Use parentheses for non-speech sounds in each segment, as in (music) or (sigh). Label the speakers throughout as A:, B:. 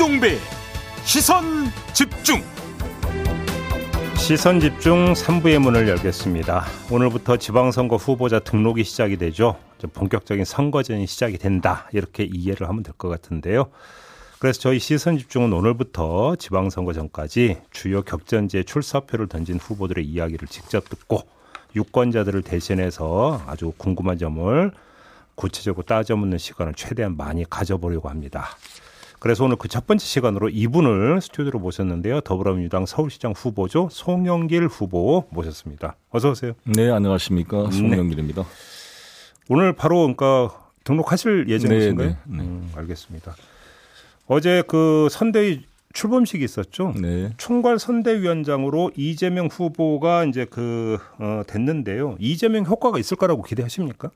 A: 김종배 시선 집중
B: 시선 집중 3부의 문을 열겠습니다. 오늘부터 지방선거 후보자 등록이 시작이 되죠. 본격적인 선거전이 시작이 된다. 이렇게 이해를 하면 될 것 같은데요. 그래서 저희 시선 집중은 오늘부터 지방선거 전까지 주요 격전지에 출사표를 던진 후보들의 이야기를 직접 듣고 유권자들을 대신해서 아주 궁금한 점을 구체적으로 따져 묻는 시간을 최대한 많이 가져보려고 합니다. 그래서 오늘 그 첫 번째 시간으로 이분을 스튜디오로 모셨는데요. 더불어민주당 서울시장 후보죠. 송영길 후보 모셨습니다. 어서 오세요.
C: 네, 안녕하십니까. 송영길입니다. 네.
B: 오늘 바로 그러니까 등록하실 예정이신가요? 네, 네, 네. 음, 알겠습니다. 어제 그 선대위 출범식이 있었죠. 네. 총괄 선대위원장으로 이재명 후보가 이제 그 어, 됐는데요. 이재명 효과가 있을 거라고 기대하십니까?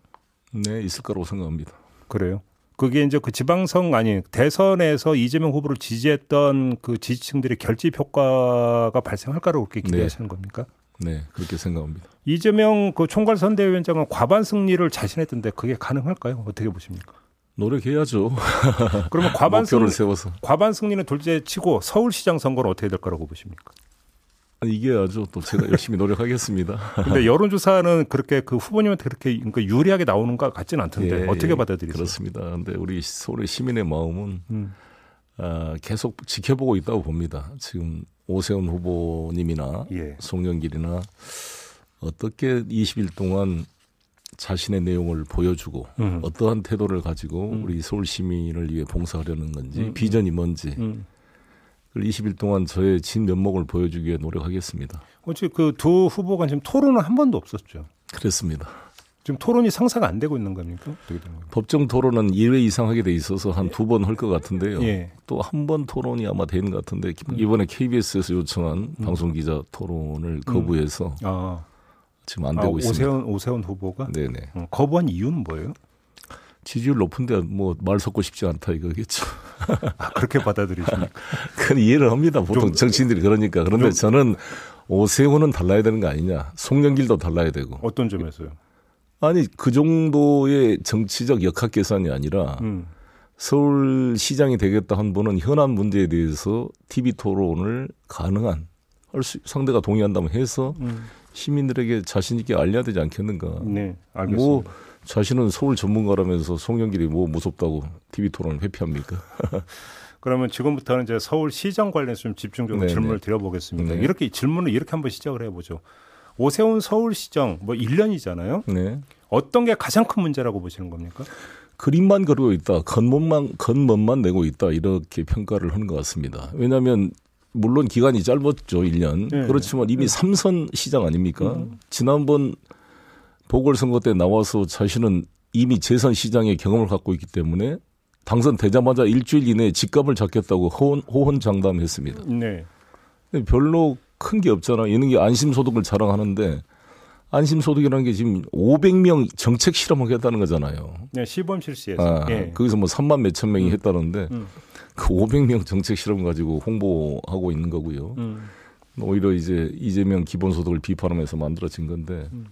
C: 네, 있을 거라고 생각합니다.
B: 그래요. 그게 이제 그 지방선 아니 대선에서 이재명 후보를 지지했던 그 지지층들의 결집 효과가 발생할 거라고 그렇게 기대하시는 네. 겁니까?
C: 네, 그렇게 생각합니다.
B: 이재명 그 총괄 선대위원장은 과반 승리를 자신했던데 그게 가능할까요? 어떻게 보십니까?
C: 노력해야죠.
B: 그러면 (laughs) 과반 승리 세워서 과반 승리는 둘째 치고 서울시장 선거는 어떻게 될 거라고 보십니까?
C: 이겨야죠. 또 제가 열심히 노력하겠습니다.
B: 근데 (laughs) 여론조사는 그렇게 그 후보님한테 그렇게 그러니까 유리하게 나오는 것 같지는 않던데 예, 어떻게 받아들이세요?
C: 그렇습니다. 근데 우리 서울의 시민의 마음은 음. 아, 계속 지켜보고 있다고 봅니다. 지금 오세훈 후보님이나 예. 송영길이나 어떻게 20일 동안 자신의 내용을 보여주고 음. 어떠한 태도를 가지고 음. 우리 서울 시민을 위해 봉사하려는 건지 음. 비전이 뭔지 음. 20일 동안 저의 진 면목을 보여주기 위해 노력하겠습니다.
B: 어찌 그두 후보가 지금 토론은 한 번도 없었죠.
C: 그렇습니다.
B: 지금 토론이 상사가 안 되고 있는 겁니까?
C: 법정 토론은 2회 이상 하게 돼 있어서 한 두 번 할 것 같은데요. 예. 또한 번 토론이 아마 되는 것 같은데 음. 이번에 KBS에서 요청한 음. 방송 기자 토론을 거부해서 음. 아. 지금 안 되고 아, 있습니다.
B: 오세훈, 오세훈 후보가? 네네. 음, 거부한 이유는 뭐예요?
C: 지지율 높은데 뭐 말 섞고 싶지 않다 이거겠죠. (laughs)
B: 아, 그렇게 받아들이십니까? (laughs)
C: 그건 이해를 합니다. 보통 정치인들이 그러니까. 그런데 저는 오세훈은 달라야 되는 거 아니냐. 송영길도 달라야 되고.
B: 어떤 점에서요?
C: 아니 그 정도의 정치적 역학 계산이 아니라 음. 서울시장이 되겠다 한 분은 현안 문제에 대해서 TV 토론을 가능한 상대가 동의한다면 해서 음. 시민들에게 자신 있게 알려야 되지 않겠는가.
B: 네, 알겠습니다.
C: 뭐 자신은 서울 전문가라면서 송영길이 뭐 무섭다고 TV 토론을 회피합니까? (laughs)
B: 그러면 지금부터는 이제 서울시장 관련해서 좀 집중적으로 네네. 질문을 드려보겠습니다. 네. 이렇게 질문을 이렇게 한번 시작을 해보죠. 오세훈 서울시장 뭐 1년이잖아요. 네. 어떤 게 가장 큰 문제라고 보시는 겁니까?
C: 그림만 그리고 있다. 겉멋만 겉멋만 내고 있다. 이렇게 평가를 하는 것 같습니다. 왜냐하면 물론 기간이 짧았죠. 1년. 네. 그렇지만 이미 네. 삼선 시장 아닙니까? 음. 지난번 보궐선거 때 나와서 자신은 이미 재선 시장의 경험을 갖고 있기 때문에 당선되자마자 일주일 이내에 집값을 잡겠다고 호언, 호언장담했습니다. 네. 별로 큰 게 없잖아. 이런 게 안심소득을 자랑하는데 안심소득이라는 게 지금 500명 정책 실험하겠다는 거잖아요.
B: 네, 시범 실시에서.
C: 아, 예. 거기서 뭐 3만 몇천 명이 음. 했다는데 음. 그 500명 정책 실험 가지고 홍보하고 있는 거고요. 음. 오히려 이제 이재명 기본소득을 비판하면서 만들어진 건데 음.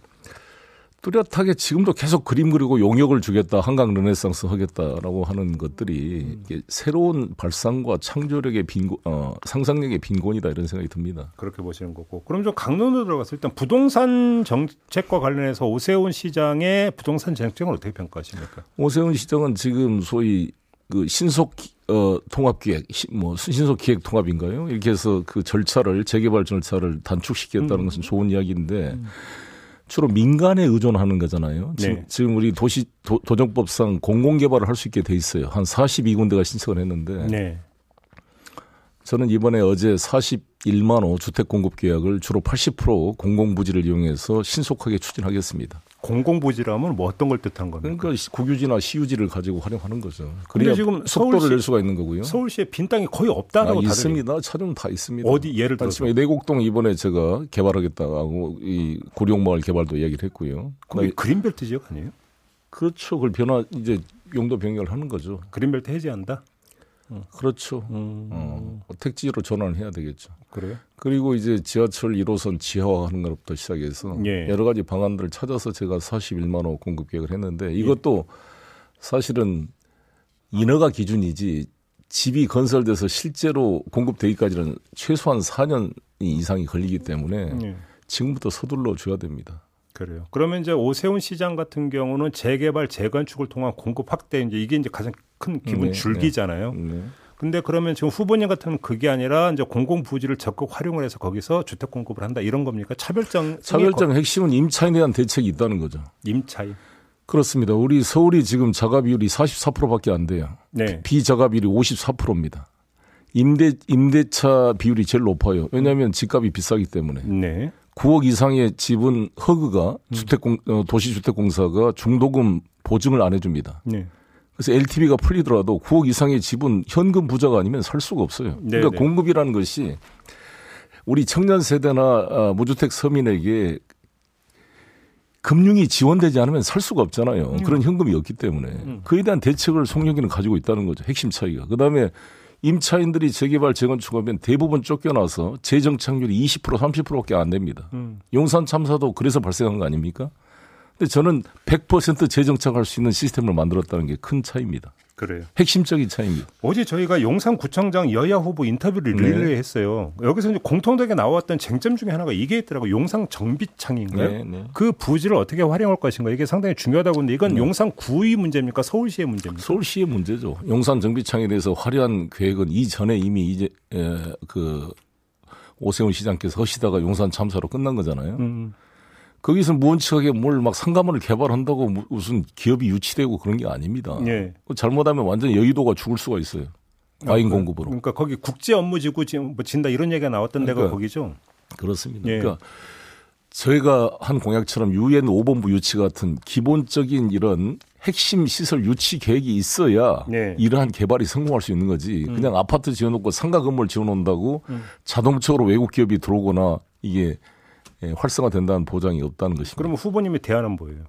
C: 뚜렷하게 지금도 계속 그림 그리고 용역을 주겠다, 한강 르네상스 하겠다라고 하는 것들이 음. 새로운 발상과 창조력의 빈곤, 어, 상상력의 빈곤이다 이런 생각이 듭니다.
B: 그렇게 보시는 거고. 그럼 좀 강론으로 들어가서 일단 부동산 정책과 관련해서 오세훈 시장의 부동산 정책을 어떻게 평가하십니까?
C: 오세훈 시장은 지금 소위 그 신속 어 통합 기획 뭐 신속 기획 통합인가요? 이렇게 해서 그 절차를 재개발 절차를 단축시켰다는 음. 것은 좋은 이야기인데. 음. 주로 민간에 의존하는 거잖아요. 지금, 네. 지금 우리 도시 도, 정법상 공공개발을 할 수 있게 돼 있어요. 한 42군데가 신청을 했는데 네. 저는 이번에 어제 41만 호 주택 공급 계약을 주로 80% 공공부지를 이용해서 신속하게 추진하겠습니다.
B: 공공부지라면 뭐 어떤 걸 뜻한 겁니까?
C: 그러니까 국유지나 시유지를 가지고 활용하는 거죠. 그래야 지금 속도를 서울시, 낼 수가 있는 거고요.
B: 서울시에 빈 땅이 거의 없다라고 아,
C: 있습니다. 찾으면 다 있습니다.
B: 어디 예를 들어서
C: 내곡동 이번에 제가 개발하겠다고 이 고령마을 개발도 이야기를 했고요.
B: 거기 그린벨트 지역 아니에요?
C: 그렇죠. 그걸 변화 이제 용도 변경을 하는 거죠.
B: 그린벨트 해제한다.
C: 그렇죠. 음. 어, 택지로 전환을 해야 되겠죠.
B: 그래요?
C: 그리고 이제 지하철 1호선 지하화하는 것부터 시작해서 예. 여러 가지 방안들을 찾아서 제가 41만 호 공급 계획을 했는데 이것도 예. 사실은 인허가 기준이지 집이 건설돼서 실제로 공급되기까지는 최소한 4년 이상이 걸리기 때문에 네. 지금부터 서둘러 줘야 됩니다.
B: 그래요. 그러면 이제 오세훈 시장 같은 경우는 재개발, 재건축을 통한 공급 확대 이제 이게 이제 가장 큰 기본 네, 줄기잖아요. 네. 네. 근데 그러면 지금 후보님 같은 그게 아니라 이제 공공 부지를 적극 활용을 해서 거기서 주택 공급을 한다 이런 겁니까? 차별점
C: 차별점 핵심은 임차인에 대한 대책이 있다는 거죠.
B: 임차인.
C: 그렇습니다. 우리 서울이 지금 자가 비율이 44%밖에 안 돼요. 네. 비자가 비율이 54%입니다. 임대 임대차 비율이 제일 높아요. 왜냐하면 집값이 비싸기 때문에. 네. 9억 이상의 집은 허그가 음. 주택공 어, 도시주택공사가 중도금 보증을 안 해줍니다. 네. 그래서 LTV가 풀리더라도 9억 이상의 집은 현금 부자가 아니면 살 수가 없어요. 네, 그러니까 네 공급이라는 것이 우리 청년 세대나 어, 무주택 서민에게 금융이 지원되지 않으면 살 수가 없잖아요. 음. 그런 현금이 없기 때문에 음. 그에 대한 대책을 송영기는 가지고 있다는 거죠. 핵심 차이가. 그다음에 임차인들이 재개발 재건축하면 대부분 쫓겨나서 재정 창률이 20% 30%밖에 안 됩니다. 음. 용산 참사도 그래서 발생한 거 아닙니까? 근데 저는 100% 재정착할 수 있는 시스템을 만들었다는 게 큰 차이입니다.
B: 그래요.
C: 핵심적인 차이입니다.
B: 어제 저희가 용산구청장 여야 후보 인터뷰를 네. 릴레이했어요. 여기서 이제 공통되게 나왔던 쟁점 중에 하나가 이게 있더라고 용산 정비창인가요? 네, 네. 그 부지를 어떻게 활용할 것인가 이게 상당히 중요하다고 하는데 이건 네. 용산 구의 문제입니까? 서울시의 문제입니까?
C: 서울시의 문제죠. 용산 정비창에 대해서 화려한 계획은 이전에 이미 이제 에, 그 오세훈 시장께서 하시다가 용산 참사로 끝난 거잖아요. 음. 거기서 무원칙하게 뭘 막 상가문을 개발한다고 무슨 기업이 유치되고 그런 게 아닙니다. 예. 잘못하면 완전 여의도가 죽을 수가 있어요. 과잉 아, 공급으로.
B: 그러니까 거기 국제 업무 지구 뭐 진다 이런 얘기가 나왔던 그러니까, 데가 거기죠.
C: 그렇습니다. 예. 그러니까 저희가 한 공약처럼 유엔 5본부 유치 같은 기본적인 이런 핵심 시설 유치 계획이 있어야 네. 이러한 개발이 성공할 수 있는 거지. 음. 그냥 아파트 지어놓고 상가 건물 지어놓는다고 음. 자동적으로 외국 기업이 들어오거나 이게 예, 활성화된다는 보장이 없다는 것입니다.
B: 그러면 후보님의 대안은 뭐예요?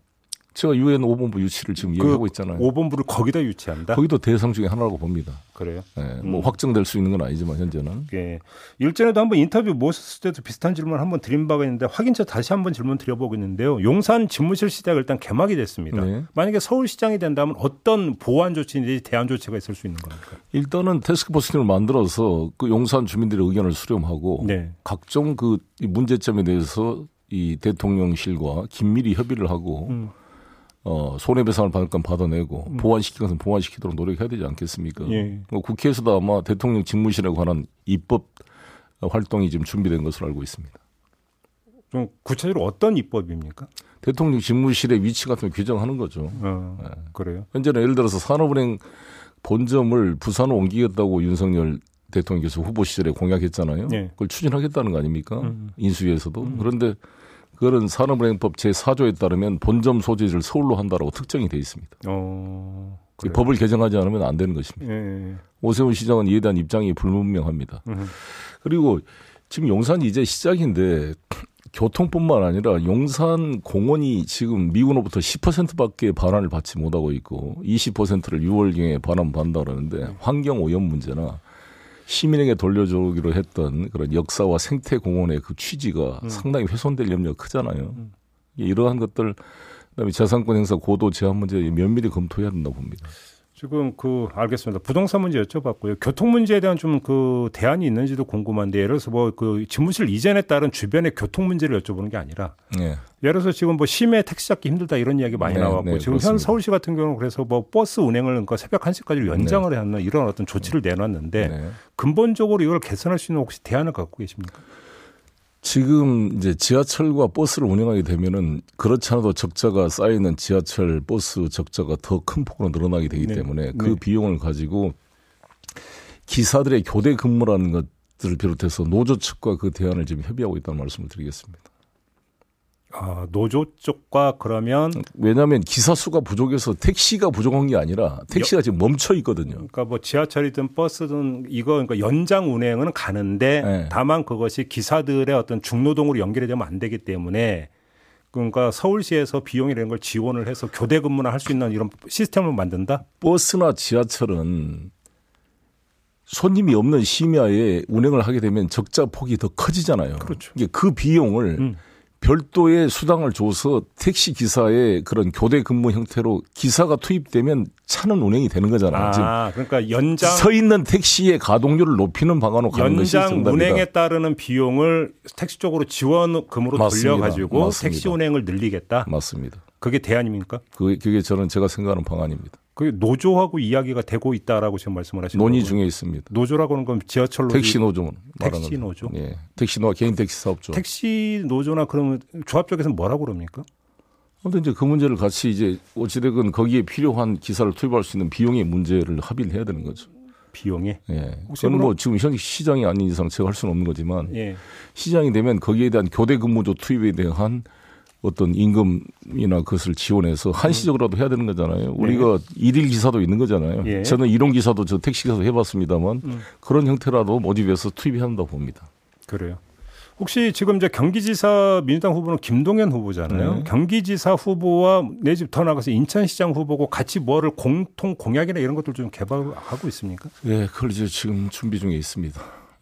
C: 제가 유엔 5본부 유치를 지금 그 얘기하고 있잖아요.
B: 5본부를 거기다 유치한다?
C: 거기도 대상 중에 하나라고 봅니다.
B: 그래요?
C: 네, 뭐 음. 확정될 수 있는 건 아니지만 현재는.
B: 예. 일전에도 한번 인터뷰 모셨을 때도 비슷한 질문 을 한번 드린 바가 있는데 확인차 다시 한번 질문 드려보고 있는데요. 용산 집무실 시대가 일단 개막이 됐습니다. 네. 만약에 서울시장이 된다면 어떤 보완 조치인지 대안 조치가 있을 수 있는 겁니까?
C: 일단은 테스크포스팀을 만들어서 그 용산 주민들의 의견을 수렴하고 네. 각종 그 문제점에 대해서 이 대통령실과 긴밀히 협의를 하고 음. 어, 손해배상을 받을 건 받아내고 음. 보완시킬 것은 보완시키도록 노력해야 되지 않겠습니까? 예. 뭐 국회에서도 아마 대통령 집무실에 관한 입법 활동이 지금 준비된 것으로 알고 있습니다.
B: 좀 구체적으로 어떤 입법입니까?
C: 대통령 집무실의 위치 같은 걸 규정하는 거죠.
B: 어, 네. 그래요?
C: 현재는 예를 들어서 산업은행 본점을 부산으로 옮기겠다고 윤석열 대통령께서 후보 시절에 공약했잖아요. 네. 그걸 추진하겠다는 거 아닙니까? 음. 인수위에서도. 음. 그런데 그거는 산업은행법 제4조에 따르면 본점 소재를 서울로 한다라고 특정이 돼 있습니다. 어, 법을 개정하지 않으면 안 되는 것입니다. 예. 오세훈 시장은 이에 대한 입장이 불분명합니다. 음. 그리고 지금 용산이 이제 시작인데 (clears throat) 교통뿐만 아니라 용산 공원이 지금 미군으로부터 10%밖에 반환을 받지 못하고 있고 20%를 6월경에 반환받는다 그러는데 환경 오염 문제나 시민에게 돌려주기로 했던 그런 역사와 생태 공원의 그 취지가 음. 상당히 훼손될 염려가 크잖아요. 음. 이러한 것들 그다음에 재산권 행사 고도 제한 문제 면밀히 검토해야 된다고 봅니다.
B: 지금 그 알겠습니다. 부동산 문제 여쭤봤고요. 교통 문제에 대한 좀 그 대안이 있는지도 궁금한데 예를 들어서 뭐 그 집무실 이전에 따른 주변의 교통 문제를 여쭤보는 게 아니라 네. 예를 들어서 지금 뭐 심해 택시 잡기 힘들다 이런 이야기 많이 네, 나왔고 네, 지금. 현 서울시 같은 경우는 그래서 뭐 버스 운행을 그러니까 새벽 1시까지 연장을 네. 하는 이런 어떤 조치를 내놨는데 네. 근본적으로 이걸 개선할 수 있는 혹시 대안을 갖고 계십니까?
C: 지금 이제 지하철과 버스를 운영하게 되면은 그렇지 않아도 적자가 쌓이는 지하철, 버스 적자가 더 큰 폭으로 늘어나게 되기 네. 때문에 그 네. 비용을 가지고 기사들의 교대 근무라는 것들을 비롯해서 노조 측과 그 대안을 지금 협의하고 있다는 말씀을 드리겠습니다.
B: 아, 노조 쪽과 그러면
C: 왜냐하면 기사 수가 부족해서 택시가 부족한 게 아니라 택시가 여, 지금 멈춰 있거든요.
B: 그러니까 뭐 지하철이든 버스든 이거 그러니까 연장 운행은 가는데 네. 다만 그것이 기사들의 어떤 중노동으로 연결이 되면 안 되기 때문에 그러니까 서울시에서 비용이라는 걸 지원을 해서 교대 근무나 할 수 있는 이런 시스템을 만든다.
C: 버스나 지하철은 손님이 없는 심야에 운행을 하게 되면 적자 폭이 더 커지잖아요.
B: 그렇죠.
C: 이게 그 비용을 음. 별도의 수당을 줘서 택시 기사의 그런 교대 근무 형태로 기사가 투입되면 차는 운행이 되는 거잖아요.
B: 아, 그러니까 연장
C: 서 있는 택시의 가동률을 높이는 방안으로 가는 것이
B: 연장
C: 정답이다.
B: 운행에 따르는 비용을 택시 쪽으로 지원금으로
C: 맞습니다.
B: 돌려가지고
C: 맞습니다.
B: 택시 운행을 늘리겠다.
C: 맞습니다.
B: 그게 대안입니까?
C: 그게, 그게 저는 제가 생각하는 방안입니다.
B: 그게 노조하고 이야기가 되고 있다라고 지금 말씀을 하시는
C: 논의
B: 거고요.
C: 중에 있습니다.
B: 노조라고 하는 건 지하철 노조,
C: 택시 노조
B: 택시 노조?
C: 예. 택시노 개인 택시 사업조.
B: 택시 노조나 그러면 조합 쪽에서는 뭐라고 그럽니까?
C: 아무튼 이제 그 문제를 같이 이제 어찌됐건 거기에 필요한 기사를 투입할 수 있는 비용의 문제를 합의를 해야 되는 거죠.
B: 비용이.
C: 예. 저는 뭐 지금 현 시장이 아닌 이상 제가 할 수는 없는 거지만
B: 예.
C: 시장이 되면 거기에 대한 교대 근무조 투입에 대한 어떤 임금이나 그것을 지원해서 한시적으로라도 해야 되는 거잖아요. 우리가 일일 기사도 있는 거잖아요.
B: 예.
C: 저는 이론 기사도 저 택시 기사도 해봤습니다만
B: 음.
C: 그런 형태라도 모집해서 투입해야 한다고 봅니다.
B: 그래요. 혹시 지금 이제 경기지사 민주당 후보는 김동연 후보잖아요.
C: 네.
B: 경기지사 후보와 내집 더 나가서 인천시장 후보고 같이 뭐를 공통 공약이나 이런 것들 좀 개발하고 있습니까?
C: 예, 그걸 이제 지금 준비 중에 있습니다.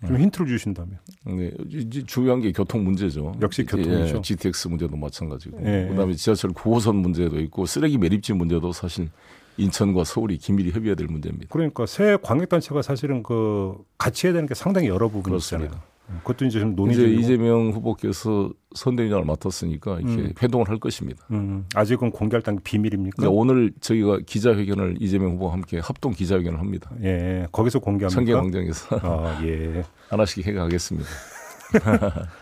B: 좀 힌트를 주신다면.
C: 네, 이제 중요한 게 교통 문제죠.
B: 역시 교통이죠.
C: 예, GTX 문제도 마찬가지고.
B: 예.
C: 그다음에 지하철 9호선 문제도 있고 쓰레기 매립지 문제도 사실 인천과 서울이 긴밀히 협의해야 될 문제입니다.
B: 그러니까 새 광역단체가 사실은 그 같이 해야 되는 게 상당히 여러 부분이
C: 그렇습니다.
B: 있잖아요. 그것도 이제 좀 논의
C: 이제
B: 중이고.
C: 이재명 후보께서 선대위원장을 맡았으니까 이렇게
B: 음.
C: 회동을 할 것입니다.
B: 음, 아직은 공개할 단계 비밀입니까?
C: 오늘 저희가 기자회견을 이재명 후보와 함께 합동 기자회견을 합니다.
B: 예, 거기서 공개합니까?
C: 청계광장에서
B: 아, 예.
C: 하나씩 해가겠습니다. (laughs)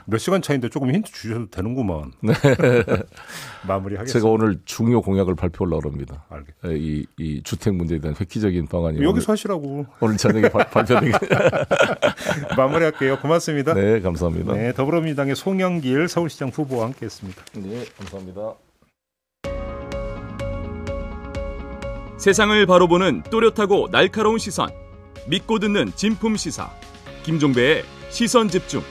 B: 몇 시간 차인데 조금 힌트 주셔도 되는구만. (laughs) 마무리하겠습니다.
C: 네. 제가 오늘 중요 공약을 발표하려고 합니다.
B: 알겠.
C: 예, 이, 이 주택 문제에 대한 획기적인 방안이
B: 여기서 하시라고.
C: 오늘, 오늘 저녁에 발, 발표되기 (laughs)
B: 마무리할게요. 고맙습니다.
C: 네, 감사합니다.
B: 네, 더불어민주당의 송영길 서울시장 후보와 함께했습니다.
C: 네, 감사합니다.
A: 세상을 바로 보는 또렷하고 날카로운 시선. 믿고 듣는 진품 시사. 김종배의 시선 집중.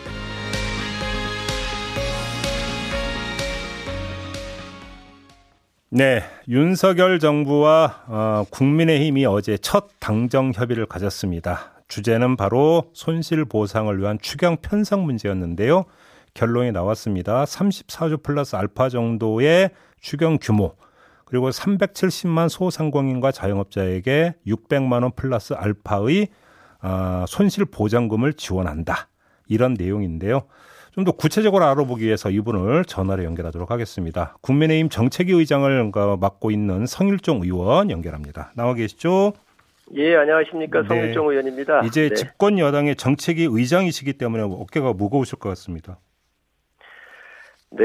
B: 네, 윤석열 정부와 어, 국민의힘이 어제 첫 당정 협의를 가졌습니다. 주제는 바로 손실 보상을 위한 추경 편성 문제였는데요. 결론이 나왔습니다. 34조 플러스 알파 정도의 추경 규모, 그리고 370만 소상공인과 자영업자에게 600만 원 플러스 알파의 아, 손실 보장금을 지원한다. 이런 내용인데요. 좀 더 구체적으로 알아보기 위해서 이분을 전화로 연결하도록 하겠습니다. 국민의힘 정책위 의장을 맡고 있는 성일종 의원 연결합니다. 나와 계시죠?
D: 예, 안녕하십니까.
B: 네.
D: 성일종 의원입니다.
B: 이제
D: 네.
B: 집권 여당의 정책위 의장이시기 때문에 어깨가 무거우실 것 같습니다.
D: 네,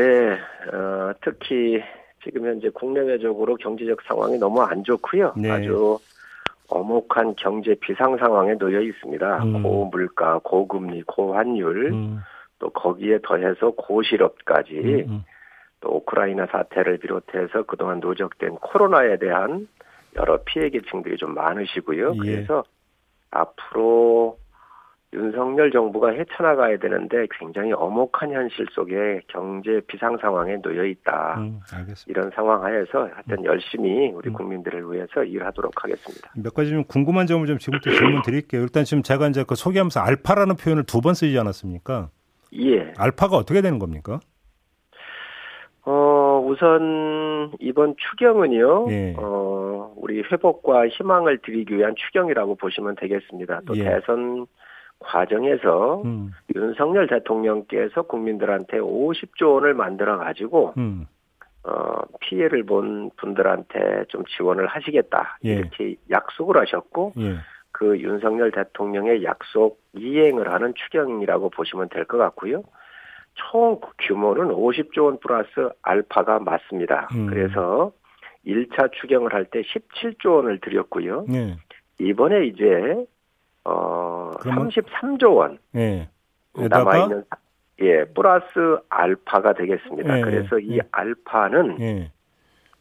D: 어, 특히 지금 현재 국내외적으로 경제적 상황이 너무 안 좋고요.
B: 네.
D: 아주 엄혹한 경제 비상 상황에 놓여 있습니다.
B: 음.
D: 고물가, 고금리, 고환율,
B: 음,
D: 또 거기에 더해서 고실업까지
B: 음, 음.
D: 또 우크라이나 사태를 비롯해서 그동안 누적된 코로나에 대한 여러 피해 계층들이 좀 많으시고요.
B: 예.
D: 그래서 앞으로 윤석열 정부가 헤쳐나가야 되는데 굉장히 엄혹한 현실 속에 경제 비상 상황에 놓여 있다.
B: 음.
D: 이런 상황 하에서 하여튼 열심히 우리
B: 음.
D: 국민들을 위해서 일하도록 하겠습니다.
B: 몇 가지 좀 궁금한 점을 좀 지금부터 질문 드릴게요. 일단 지금 제가 이제 그 소개하면서 알파라는 표현을 두 번 쓰지 않았습니까?
D: 예.
B: 알파가 어떻게 되는 겁니까?
D: 어, 우선 이번 추경은요.
B: 예.
D: 어, 우리 회복과 희망을 드리기 위한 추경이라고 보시면 되겠습니다. 또
B: 예.
D: 대선 과정에서
B: 음,
D: 윤석열 대통령께서 국민들한테 50조 원을 만들어 가지고
B: 음,
D: 어, 피해를 본 분들한테 좀 지원을 하시겠다.
B: 예.
D: 이렇게 약속을 하셨고
B: 예.
D: 그 윤석열 대통령의 약속 이행을 하는 추경이라고 보시면 될 것 같고요. 총 규모는 50조 원 플러스 알파가 맞습니다.
B: 음.
D: 그래서 1차 추경을 할 때 17조 원을 드렸고요.
B: 예.
D: 이번에 이제 어
B: 그러면-
D: 33조 원
B: 예.
D: 남아 있는 예 플러스 알파가 되겠습니다.
B: 예,
D: 그래서 이
B: 예.
D: 알파는
B: 예.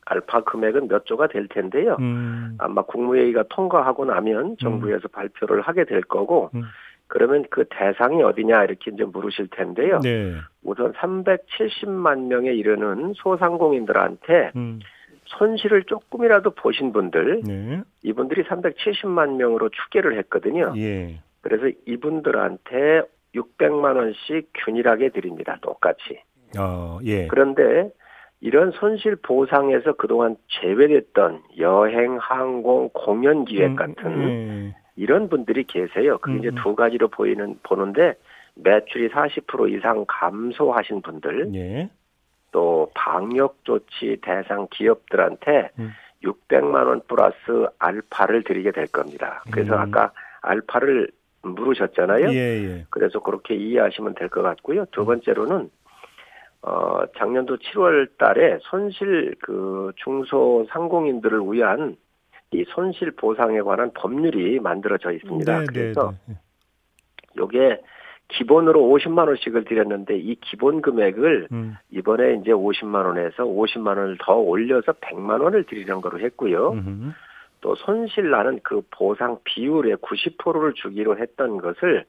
D: 알파 금액은 몇 조가 될 텐데요.
B: 음,
D: 아마 국무회의가 통과하고 나면 정부에서 발표를 하게 될 거고
B: 음.
D: 그러면 그 대상이 어디냐 이렇게 이제 물으실 텐데요.
B: 네.
D: 우선 370만 명에 이르는 소상공인들한테
B: 음,
D: 손실을 조금이라도 보신 분들
B: 네.
D: 이분들이 370만 명으로 추계를 했거든요.
B: 예.
D: 그래서 이분들한테 600만 원씩 균일하게 드립니다. 똑같이.
B: 어, 예.
D: 그런데 이런 손실 보상에서 그동안 제외됐던 여행, 항공, 공연 기획
B: 음,
D: 같은
B: 예.
D: 이런 분들이 계세요. 그게 이제
B: 음.
D: 두 가지로 보이는 보는데 매출이 40% 이상 감소하신 분들
B: 예.
D: 또 방역 조치 대상 기업들한테
B: 음.
D: 600만 원 플러스 알파를 드리게 될 겁니다. 그래서
B: 음.
D: 아까 알파를 물으셨잖아요.
B: 예, 예.
D: 그래서 그렇게 이해하시면 될 것 같고요. 두 번째로는 어 작년도 7월 달에 손실 그 중소 상공인들을 위한 이 손실 보상에 관한 법률이 만들어져 있습니다.
B: 네,
D: 그래서
B: 네,
D: 요게 기본으로 50만 원씩을 드렸는데 이 기본 금액을
B: 네. 음.
D: 이번에 이제 50만 원에서 50만 원을 더 올려서 100만 원을 드리는 거로 했고요.
B: 음흠.
D: 또 손실 나는 그 보상 비율의 90%를 주기로 했던 것을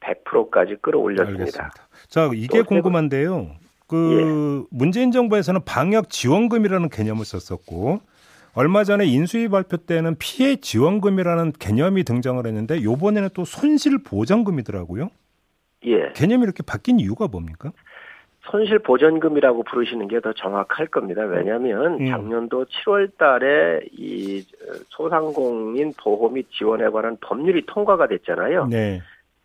D: 100%까지 끌어올렸습니다.
B: 알겠습니다. 자, 이게
D: 또
B: 궁금한데요. 그 문재인 정부에서는 방역 지원금이라는 개념을 썼었고 얼마 전에 인수위 발표 때는 피해 지원금이라는 개념이 등장을 했는데 요번에는 또 손실 보전금이더라고요.
D: 예.
B: 개념이 이렇게 바뀐 이유가 뭡니까?
D: 손실 보전금이라고 부르시는 게 더 정확할 겁니다. 왜냐하면
B: 음.
D: 작년도 7월 달에 이 어, 소상공인 보호 및 지원에 관한 법률이 통과가 됐잖아요.
B: 네.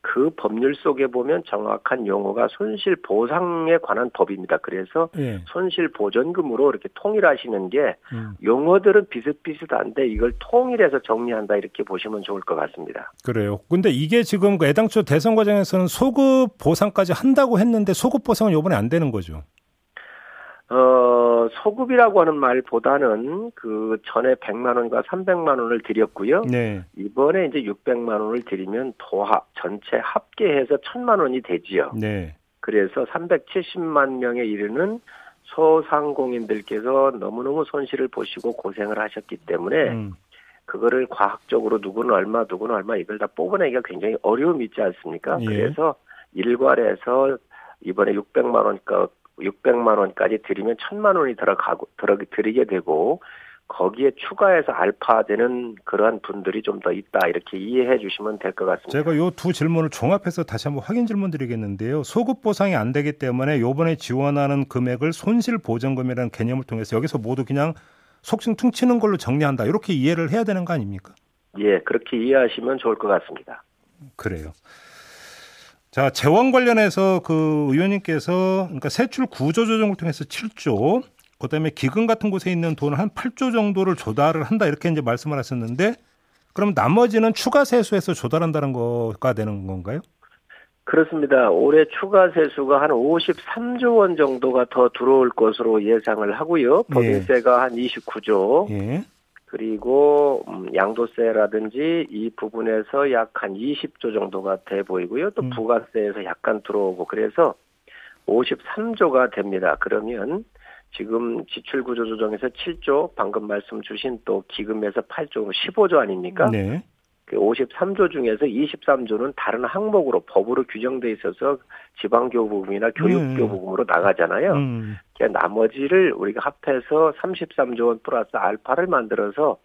D: 그 법률 속에 보면 정확한 용어가 손실 보상에 관한 법입니다. 그래서
B: 예.
D: 손실 보전금으로 이렇게 통일하시는 게
B: 음,
D: 용어들은 비슷비슷한데 이걸 통일해서 정리한다 이렇게 보시면 좋을 것 같습니다.
B: 그래요. 근데 이게 지금 그 애당초 대선 과정에서는 소급 보상까지 한다고 했는데 소급 보상은 요번에 안 되는 거죠.
D: 어, 소급이라고 하는 말보다는 그 전에 100만 원과 300만 원을 드렸고요.
B: 네.
D: 이번에 이제 600만 원을 드리면 도합 전체 합계해서 1000만 원이 되지요.
B: 네.
D: 그래서 370만 명에 이르는 소상공인들께서 너무너무 손실을 보시고 고생을 하셨기 때문에
B: 음,
D: 그거를 과학적으로 누구는 얼마 누구는 얼마 이걸 다 뽑아내기가 굉장히 어려움이 있지 않습니까?
B: 예.
D: 그래서 일괄해서 이번에 600만 원가 600만 원까지 드리면 1000만 원이 들어가고 들어 드리게 되고 거기에 추가해서 알파되는 그러한 분들이 좀 더 있다 이렇게 이해해 주시면 될 것 같습니다.
B: 제가 요 두 질문을 종합해서 다시 한번 확인 질문 드리겠는데요. 소급 보상이 안 되기 때문에 요번에 지원하는 금액을 손실 보전금이라는 개념을 통해서 여기서 모두 그냥 속칭 퉁치는 걸로 정리한다. 이렇게 이해를 해야 되는 거 아닙니까?
D: 예, 그렇게 이해하시면 좋을 것 같습니다.
B: 그래요. 자, 재원 관련해서 그 의원님께서 그러니까 세출 구조 조정을 통해서 7조, 그다음에 기금 같은 곳에 있는 돈을 한 8조 정도를 조달을 한다 이렇게 이제 말씀을 하셨는데 그럼 나머지는 추가 세수해서 조달한다는 거가 되는 건가요?
D: 그렇습니다. 올해 추가 세수가 한 53조 원 정도가 더 들어올 것으로 예상을 하고요. 법인세가 한 29조,
B: 예.
D: 그리고 음, 양도세라든지 이 부분에서 약 한 20조 정도가 돼 보이고요. 또
B: 음.
D: 부가세에서 약간 들어오고 그래서 53조가 됩니다. 그러면 지금 지출 구조 조정에서 7조, 방금 말씀 주신 또 기금에서 8조, 15조 아닙니까?
B: 네.
D: 그 53조 중에서 23조는 다른 항목으로 법으로 규정돼 있어서 지방교부금이나 교육교부금으로 나가잖아요.
B: 음.
D: 그러니까 나머지를 우리가 합해서 33조 원 플러스 알파를 만들어서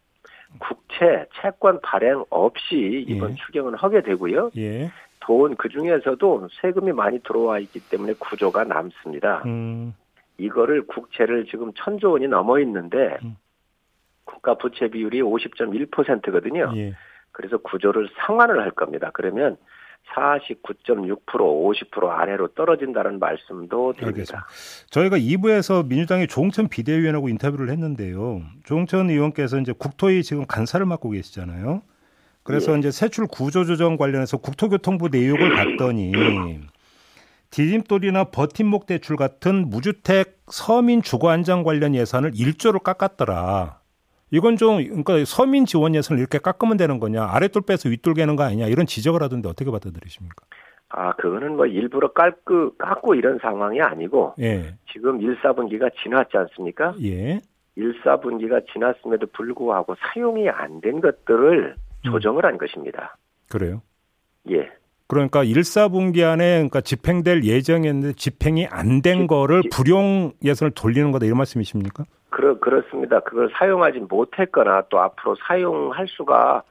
D: 국채 채권 발행 없이 이번
B: 예.
D: 추경은 하게 되고요.
B: 예.
D: 돈 그 중에서도 세금이 많이 들어와 있기 때문에 구조가 남습니다.
B: 음.
D: 이거를 국채를 지금 천조 원이 넘어 있는데
B: 음.
D: 국가 부채 비율이 50.1%거든요.
B: 예.
D: 그래서 구조를 상환을 할 겁니다. 그러면 49.6% 50% 아래로 떨어진다는 말씀도 드립니다.
B: 저희가 2부에서 민주당의 조홍천 비대위원하고 인터뷰를 했는데요. 조홍천 의원께서 이제 국토위 지금 간사를 맡고 계시잖아요. 그래서
D: 예.
B: 이제 세출 구조 조정 관련해서 국토교통부 내용을 봤더니 디딤돌이나 버팀목 대출 같은 무주택 서민 주거 안정 관련 예산을 1조로 깎았더라. 이건 좀 그러니까 서민 지원 예산을 이렇게 깎으면 되는 거냐 아랫돌 빼서 윗돌 개는 거 아니냐 이런 지적을 하던데 어떻게 받아들이십니까?
D: 아, 그거는 뭐 일부러 깎고, 깎고 이런 상황이 아니고
B: 예,
D: 지금 1, 4분기가 지났지 않습니까?
B: 예,
D: 1, 4분기가 지났음에도 불구하고 사용이 안 된 것들을
B: 음.
D: 조정을 한 것입니다.
B: 그래요.
D: 예.
B: 그러니까 1, 4분기 안에 그러니까 집행될 예정이었는데 집행이 안된
D: 지-
B: 거를
D: 지-
B: 불용 예산을 돌리는 거다 이런 말씀이십니까?
D: 그렇, 그렇습니다. 그걸 사용하지 못했거나 또 앞으로 사용할 수가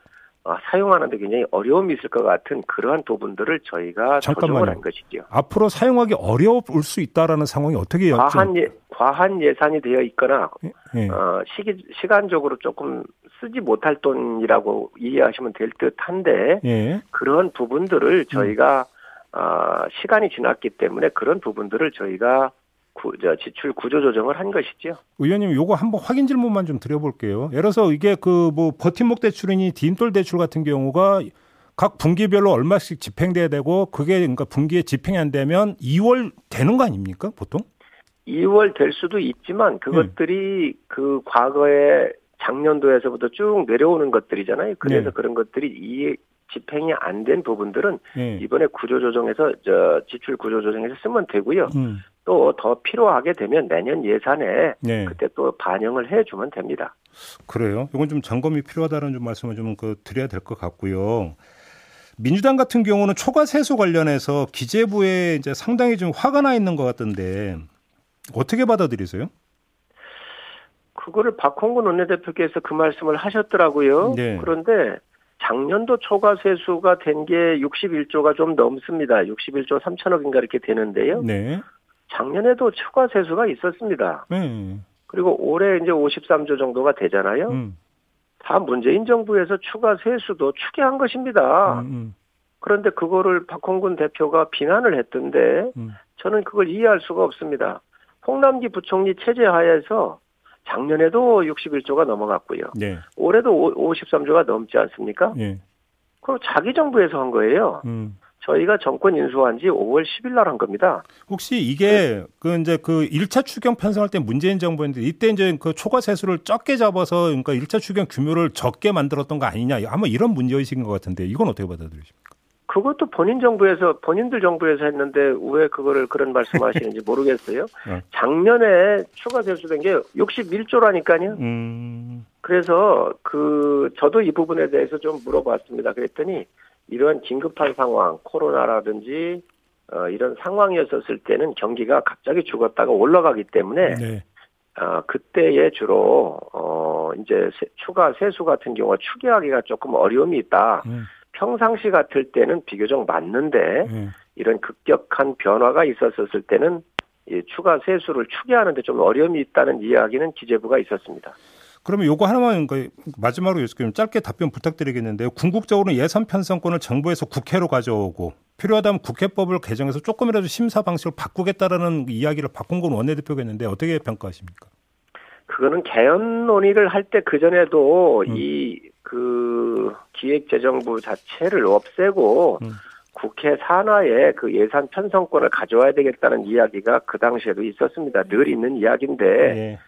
D: 어, 사용하는데 굉장히 어려움이 있을 것 같은 그러한 부분들을 저희가
B: 잠깐만요.
D: 조정을 한 것이죠.
B: 앞으로 사용하기 어려울 수 있다라는 상황이 어떻게
D: 과한 예, 과한 예산이 되어 있거나
B: 예.
D: 어, 시기, 시간적으로 조금 쓰지 못할 돈이라고 이해하시면 될 듯한데
B: 예.
D: 그런 부분들을 저희가 어, 시간이 지났기 때문에 그런 부분들을 저희가 구, 저, 지출 구조 조정을 한 것이죠.
B: 의원님 요거 한번 확인 질문만 좀 드려볼게요. 예를 들어서 이게 그 뭐 버팀목 대출이니 디딤돌 대출 같은 경우가 각 분기별로 얼마씩 집행돼야 되고 그게 그러니까 분기에 집행이 안 되면 2월 되는 거 아닙니까 보통?
D: 2월 될 수도 있지만 그것들이 그 과거에 작년도에서부터 쭉 내려오는 것들이잖아요. 그래서
B: 네.
D: 그런 것들이 이 집행이 안 된 부분들은
B: 예.
D: 이번에 구조조정에서 저 지출 구조조정에서 쓰면 되고요.
B: 음.
D: 또더 필요하게 되면 내년 예산에
B: 네.
D: 그때 또 반영을 해주면 됩니다.
B: 그래요. 이건 좀 점검이 필요하다는 좀 말씀을 좀 그 드려야 될 것 같고요. 민주당 같은 경우는 초과 세수 관련해서 기재부에 이제 상당히 좀 화가 나 있는 것 같던데 어떻게 받아들이세요?
D: 그거를 박홍근 원내대표께서 그 말씀을 하셨더라고요.
B: 네.
D: 그런데 작년도 초과 세수가 된 게 61조가 좀 넘습니다. 61조 3천억인가 이렇게 되는데요.
B: 네.
D: 작년에도 초과 세수가 있었습니다.
B: 네.
D: 그리고 올해 이제 53조 정도가 되잖아요.
B: 음.
D: 다 문재인 정부에서 추가 세수도 추계한 것입니다.
B: 음, 음,
D: 그런데 그거를 박홍근 대표가 비난을 했던데
B: 음.
D: 저는 그걸 이해할 수가 없습니다. 홍남기 부총리 체제 하에서 작년에도 61조가 넘어갔고요.
B: 네.
D: 올해도 53조가 넘지 않습니까?
B: 예.
D: 그럼 자기 정부에서 한 거예요.
B: 음.
D: 저희가 정권 인수한 지 5월 10일 날 한 겁니다.
B: 혹시 이게 그 이제 그 1차 추경 편성할 때 문재인 정부였는데 이때 이제 그 초과 세수를 적게 잡아서 그러니까 1차 추경 규모를 적게 만들었던 거 아니냐. 아마 이런 문제 의식인 것 같은데 이건 어떻게 받아들이십니까?
D: 그것도 본인 정부에서 본인들 정부에서 했는데 왜 그거를 그런 말씀하시는지 모르겠어요. (laughs)
B: 네.
D: 작년에 추가 세수된 게 61조라니까요.
B: 음.
D: 그래서 그 저도 이 부분에 대해서 좀 물어봤습니다. 그랬더니 이런 긴급한 상황, 코로나라든지 어, 이런 상황이었었을 때는 경기가 갑자기 죽었다가 올라가기 때문에
B: 네.
D: 어, 그때에 주로 어, 이제 세- 추가 세수 같은 경우 추계하기가 조금 어려움이 있다.
B: 음.
D: 평상시 같을 때는 비교적 맞는데
B: 예.
D: 이런 급격한 변화가 있었었을 때는 이 추가 세수를 추계하는데 좀 어려움이 있다는 이야기는 기재부가 있었습니다.
B: 그러면 요거 하나만 그 마지막으로 좀 짧게 답변 부탁드리겠는데요. 궁극적으로는 예산 편성권을 정부에서 국회로 가져오고 필요하다면 국회법을 개정해서 조금이라도 심사 방식을 바꾸겠다라는 이야기를 박홍근 원내대표가 했는데 어떻게 평가하십니까?
D: 그거는 개헌 논의를 할 때 그전에도
B: 음.
D: 이 그 기획재정부 자체를 없애고
B: 음.
D: 국회 산하에 그 예산 편성권을 가져와야 되겠다는 이야기가 그 당시에도 있었습니다. 늘 있는 이야기인데
B: 예.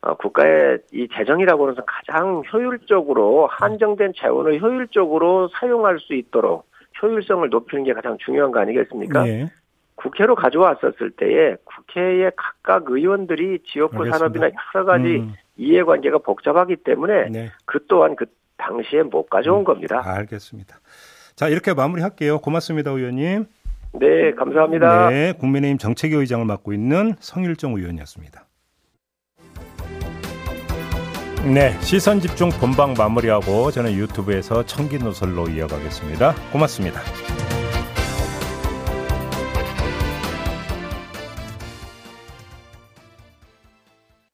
D: 어, 국가의 이 재정이라고 해서 가장 효율적으로 한정된 재원을 효율적으로 사용할 수 있도록 효율성을 높이는 게 가장 중요한 거 아니겠습니까?
B: 예.
D: 국회로 가져왔었을 때에 국회의 각각 의원들이 지역구
B: 알겠습니다.
D: 산업이나 여러 가지
B: 음.
D: 이해관계가 복잡하기 때문에
B: 네.
D: 그 또한 그 당시에 못 가져온 겁니다.
B: 알겠습니다. 자, 이렇게 마무리할게요. 고맙습니다, 의원님.
D: 네, 감사합니다.
B: 네, 국민의힘 정책위 의장을 맡고 있는 성일정 의원이었습니다. 네, 시선 집중 본방 마무리하고 저는 유튜브에서 청기 노설로 이어가겠습니다. 고맙습니다.